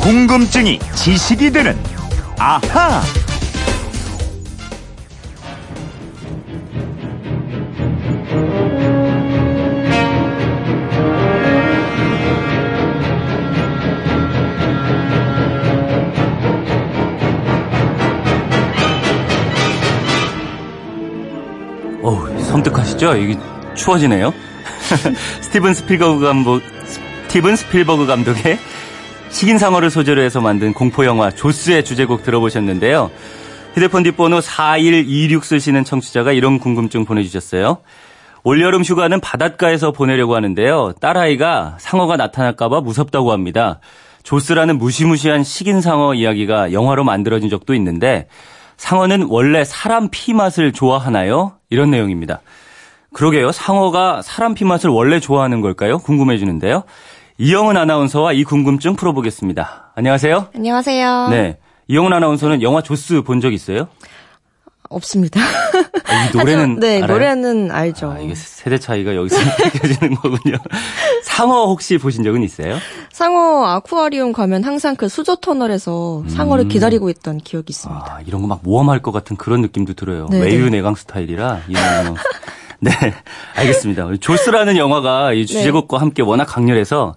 궁금증이 지식이 되는 아하. 어우, 섬뜩하시죠? 이게 추워지네요. 스티븐 스필버그 감독, 스티븐 스필버그 감독의 식인상어를 소재로 해서 만든 공포영화 조스의 주제곡 들어보셨는데요. 휴대폰 뒷번호 4126 쓰시는 청취자가 이런 궁금증 보내주셨어요. 올여름 휴가는 바닷가에서 보내려고 하는데요. 딸아이가 상어가 나타날까봐 무섭다고 합니다. 조스라는 무시무시한 식인상어 이야기가 영화로 만들어진 적도 있는데 상어는 원래 사람 피 맛을 좋아하나요? 이런 내용입니다. 그러게요. 상어가 사람 피 맛을 원래 좋아하는 걸까요? 궁금해지는데요. 이영은 아나운서와 이 궁금증 풀어보겠습니다. 안녕하세요. 안녕하세요. 네. 이영은 아나운서는 영화 조스 본 적 있어요? 없습니다. 아, 이 노래는 하지만, 네, 알아요? 노래는 알죠. 아, 이게 세대 차이가 여기서 느껴지는 거군요. 상어 혹시 보신 적은 있어요? 상어 아쿠아리움 가면 항상 그 수조 터널에서 상어를 기다리고 있던 기억이 있습니다. 아, 이런 거 막 모험할 것 같은 그런 느낌도 들어요. 네네. 외유 내강 스타일이라 이런. 네, 알겠습니다. 조스라는 영화가 이 주제곡과 함께 워낙 강렬해서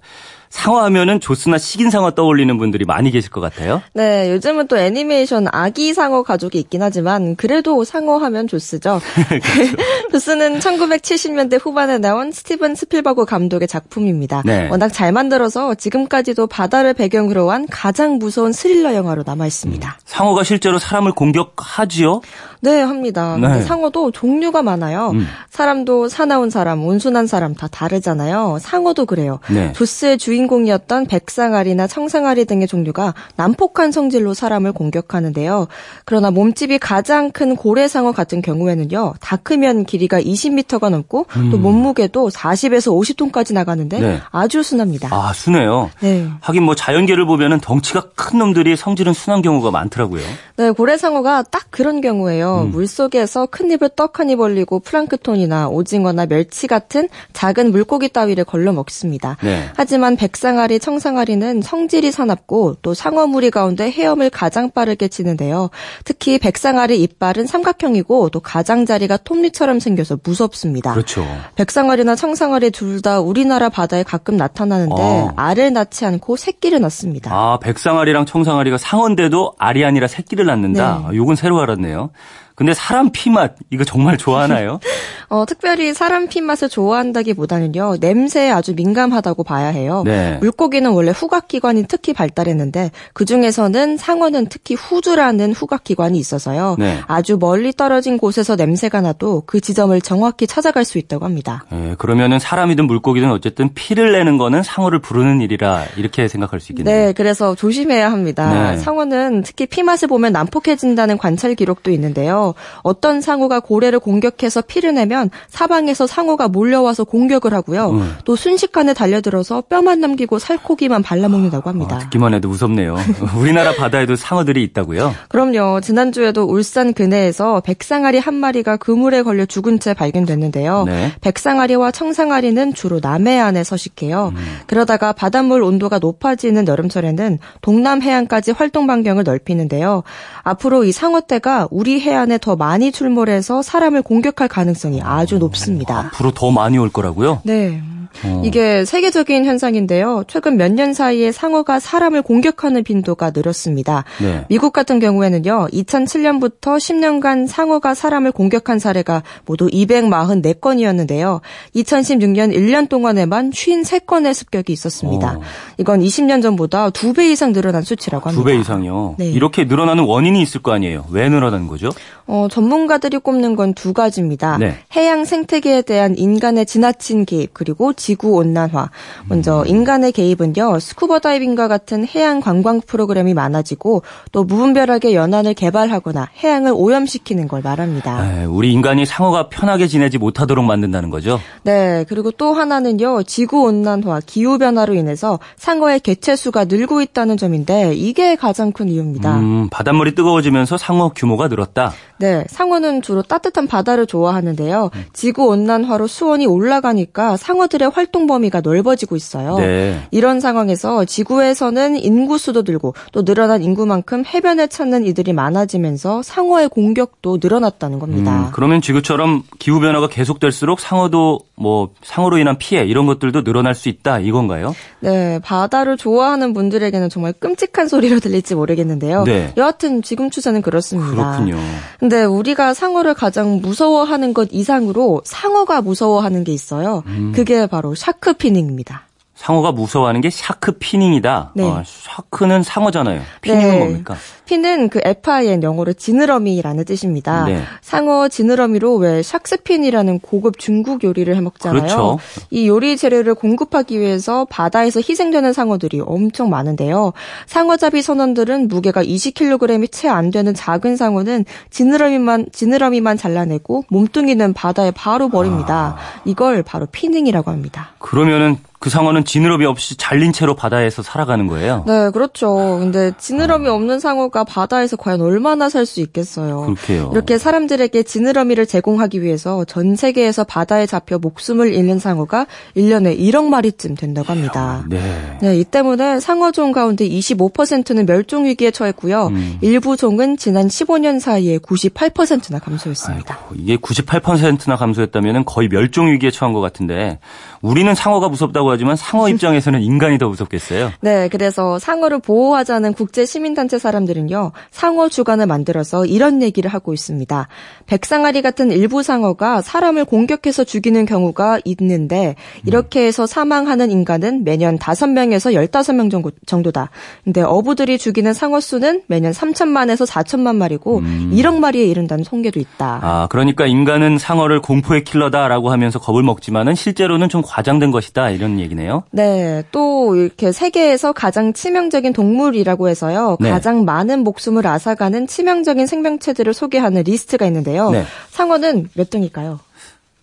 상어하면은 조스나 식인상어 떠올리는 분들이 많이 계실 것 같아요. 네, 요즘은 또 애니메이션 아기 상어 가족이 있긴 하지만 그래도 상어 하면 조스죠. 그렇죠. 조스는 1970년대 후반에 나온 스티븐 스필버그 감독의 작품입니다. 네. 워낙 잘 만들어서 지금까지도 바다를 배경으로 한 가장 무서운 스릴러 영화로 남아 있습니다. 상어가 실제로 사람을 공격하지요? 네, 합니다. 네. 상어도 종류가 많아요. 음. 사람도 사나운 사람, 온순한 사람 다 다르잖아요. 상어도 그래요. 네. 조스의 주인 공이었던 백상아리나 청상아리 등의 종류가 난폭한 성질로 사람을 공격하는데요. 그러나 몸집이 가장 큰 고래상어 같은 경우에는요. 다 크면 길이가 20m가 넘고 또 몸무게도 40에서 50톤까지 나가는데 음. 네. 아주 순합니다. 아, 순해요. 네. 하긴 뭐 자연계를 보면은 덩치가 큰 놈들이 성질은 순한 경우가 많더라고요. 네, 고래상어가 딱 그런 경우예요. 음. 물속에서 큰 입을 떡하니 벌리고 플랑크톤이나 오징어나 멸치 같은 작은 물고기 따위를 걸러 먹습니다. 네. 하지만 백 상아리, 청상아리는 성질이 사납고 또 상어 무리 가운데 헤엄을 가장 빠르게 치는데요. 특히 백상아리 이빨은 삼각형이고 또 가장자리가 톱니처럼 생겨서 무섭습니다. 그렇죠. 백상아리나 청상아리 둘 다 우리나라 바다에 가끔 나타나는데 어. 알을 낳지 않고 새끼를 낳습니다. 아, 백상아리랑 청상아리가 상어인데도 알이 아니라 새끼를 낳는다. 네. 아, 요건 새로 알았네요. 근데 사람 피맛 이거 정말 좋아하나요? 어, 특별히 사람 피맛을 좋아한다기보다는요, 냄새에 아주 민감하다고 봐야 해요. 네. 물고기는 원래 후각기관이 특히 발달했는데, 그 중에서는 상어는 특히 후주라는 후각기관이 있어서요, 네. 아주 멀리 떨어진 곳에서 냄새가 나도 그 지점을 정확히 찾아갈 수 있다고 합니다. 예, 그러면은 사람이든 물고기든 어쨌든 피를 내는 거는 상어를 부르는 일이라 이렇게 생각할 수 있겠네요. 네, 그래서 조심해야 합니다. 네. 상어는 특히 피맛을 보면 난폭해진다는 관찰 기록도 있는데요. 어떤 상어가 고래를 공격해서 피를 내면 사방에서 상어가 몰려와서 공격을 하고요. 음. 또 순식간에 달려들어서 뼈만 남기고 살코기만 발라먹는다고 합니다. 아, 듣기만 해도 무섭네요. 우리나라 바다에도 상어들이 있다고요? 그럼요. 지난주에도 울산 근해에서 백상아리 한 마리가 그물에 걸려 죽은 채 발견됐는데요. 네. 백상아리와 청상아리는 주로 남해안에 서식해요. 음. 그러다가 바닷물 온도가 높아지는 여름철에는 동남 해안까지 활동 반경을 넓히는데요. 앞으로 이 상어떼가 우리 해안에 더 많이 출몰해서 사람을 공격할 가능성이 아주 높습니다. 앞으로 더 많이 올 거라고요? 네. 어. 이게 세계적인 현상인데요. 최근 몇 년 사이에 상어가 사람을 공격하는 빈도가 늘었습니다. 네. 미국 같은 경우에는요, 2007년부터 10년간 상어가 사람을 공격한 사례가 모두 244건이었는데요. 2016년 1년 동안에만 53건의 습격이 있었습니다. 어. 이건 20년 전보다 2배 이상 늘어난 수치라고 합니다. 두배 이상이요. 네. 이렇게 늘어나는 원인이 있을 거 아니에요. 왜 늘어나는 거죠? 어, 전문가들이 꼽는 건 두 가지입니다. 네. 해양 생태계에 대한 인간의 지나친 개입 그리고 지구 온난화. 먼저 음. 인간의 개입은요. 스쿠버 다이빙과 같은 해양 관광 프로그램이 많아지고 또 무분별하게 연안을 개발하거나 해양을 오염시키는 걸 말합니다. 에이, 우리 인간이 상어가 편하게 지내지 못하도록 만든다는 거죠? 네, 그리고 또 하나는요. 지구 온난화, 기후 변화로 인해서 상어의 개체 수가 늘고 있다는 점인데 이게 가장 큰 이유입니다. 음, 바닷물이 뜨거워지면서 상어 규모가 늘었다. 네, 상어는 주로 따뜻한 바다를 좋아하는데요. 지구 온난화로 수온이 올라가니까 상어들의 활동 범위가 넓어지고 있어요. 네. 이런 상황에서 지구에서는 인구 수도 늘고 또 늘어난 인구만큼 해변에 찾는 이들이 많아지면서 상어의 공격도 늘어났다는 겁니다. 음, 그러면 지구처럼 기후 변화가 계속될수록 상어도 뭐 상어로 인한 피해 이런 것들도 늘어날 수 있다 이건가요? 네, 바다를 좋아하는 분들에게는 정말 끔찍한 소리로 들릴지 모르겠는데요. 네. 여하튼 지금 추세는 그렇습니다. 그렇군요. 근데 우리가 상어를 가장 무서워하는 것 이상으로 상어가 무서워하는 게 있어요. 음. 그게 바로 shark finning입니다. 상어가 무서워하는 게 shark finning이다. 네. 아, shark는 상어잖아요. finning은 네. 뭡니까? 피는 그 FIN 영어로 지느러미라는 뜻입니다. 네. 상어 지느러미로 왜 샥스핀이라는 고급 중국 요리를 해 먹잖아요. 그렇죠. 이 요리 재료를 공급하기 위해서 바다에서 희생되는 상어들이 엄청 많은데요. 상어잡이 선원들은 무게가 20kg이 채 안 되는 작은 상어는 지느러미만 지느러미만 잘라내고 몸뚱이는 바다에 바로 버립니다. 아. 이걸 바로 피닝이라고 합니다. 그러면은 그 상어는 지느러미 없이 잘린 채로 바다에서 살아가는 거예요. 네, 그렇죠. 근데 지느러미 없는 상어가 바다에서 과연 얼마나 살 수 있겠어요. 그렇게요. 이렇게 사람들에게 지느러미를 제공하기 위해서 전 세계에서 바다에 잡혀 목숨을 잃는 상어가 1년에 1억 마리쯤 된다고 합니다. 네. 네, 이 때문에 상어종 가운데 25%는 멸종 위기에 처했고요. 음. 일부 종은 지난 15년 사이에 98%나 감소했습니다. 아이고, 이게 98%나 감소했다면 거의 멸종 위기에 처한 것 같은데 우리는 상어가 무섭다고 하지만 상어 입장에서는 인간이 더 무섭겠어요. 네, 그래서 상어를 보호하자는 국제 시민단체 사람들은요, 상어 주간을 만들어서 이런 얘기를 하고 있습니다. 백상아리 같은 일부 상어가 사람을 공격해서 죽이는 경우가 있는데, 이렇게 해서 사망하는 인간은 매년 5명에서 15명 정도, 정도다. 근데 어부들이 죽이는 상어 수는 매년 3천만에서 4천만 마리고, 1억 마리에 이른다는 통계도 있다. 아, 그러니까 인간은 상어를 공포의 킬러다라고 하면서 겁을 먹지만은 실제로는 좀 과장된 것이다 이런 얘기네요. 네, 또 이렇게 세계에서 가장 치명적인 동물이라고 해서요. 네. 가장 많은 목숨을 앗아가는 치명적인 생명체들을 소개하는 리스트가 있는데요. 네. 상어는 몇 등일까요?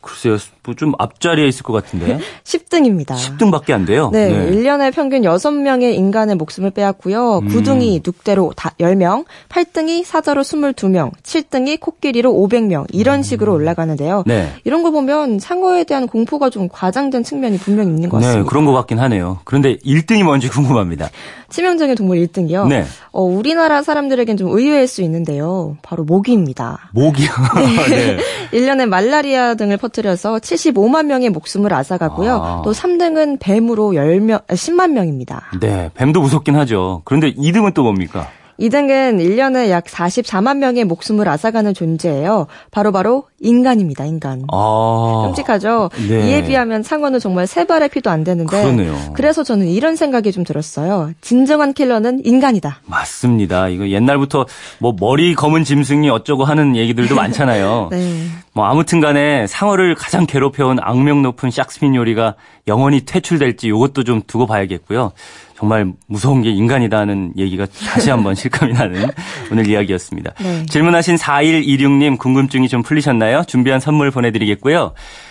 글쎄요, 뭐 좀 앞자리에 있을 것 같은데 10등입니다. 10등밖에 안 돼요. 네, 1년에 평균 6명의 인간의 목숨을 빼앗고요. 음. 9등이 늑대로 다 10명, 8등이 사자로 22명, 7등이 코끼리로 500명 이런 식으로 올라가는데요. 음. 네. 이런 거 보면 상어에 대한 공포가 좀 과장된 측면이 분명히 있는 것 같습니다. 네, 그런 것 같긴 하네요. 그런데 1등이 뭔지 궁금합니다. 치명적인 동물 1등이요. 네. 어, 우리나라 사람들에겐 좀 의외일 수 있는데요. 바로 모기입니다. 모기요. 네. 1년에 말라리아 등을 퍼뜨려서 75만 명의 목숨을 앗아가고요. 아. 또 3등은 뱀으로 10명, 10만 명입니다. 네, 뱀도 무섭긴 하죠. 그런데 2등은 또 뭡니까? 2등은 1년에 약 44만 명의 목숨을 앗아가는 존재예요. 바로 바로 인간입니다, 인간. 아. 끔찍하죠? 네. 이에 비하면 상어는 정말 세 발의 피도 안 되는데. 그러네요. 그래서 저는 이런 생각이 좀 들었어요. 진정한 킬러는 인간이다. 맞습니다. 이거 옛날부터 뭐 머리 검은 짐승이 어쩌고 하는 얘기들도 많잖아요. 네. 뭐 아무튼 간에 상어를 가장 괴롭혀온 악명 높은 샥스핀 요리가 영원히 퇴출될지 이것도 좀 두고 봐야겠고요. 정말 무서운 게 인간이다는 얘기가 다시 한번 실감이 나는 오늘 이야기였습니다. 네. 질문하신 4126님 궁금증이 좀 풀리셨나요? 준비한 선물 보내드리겠고요.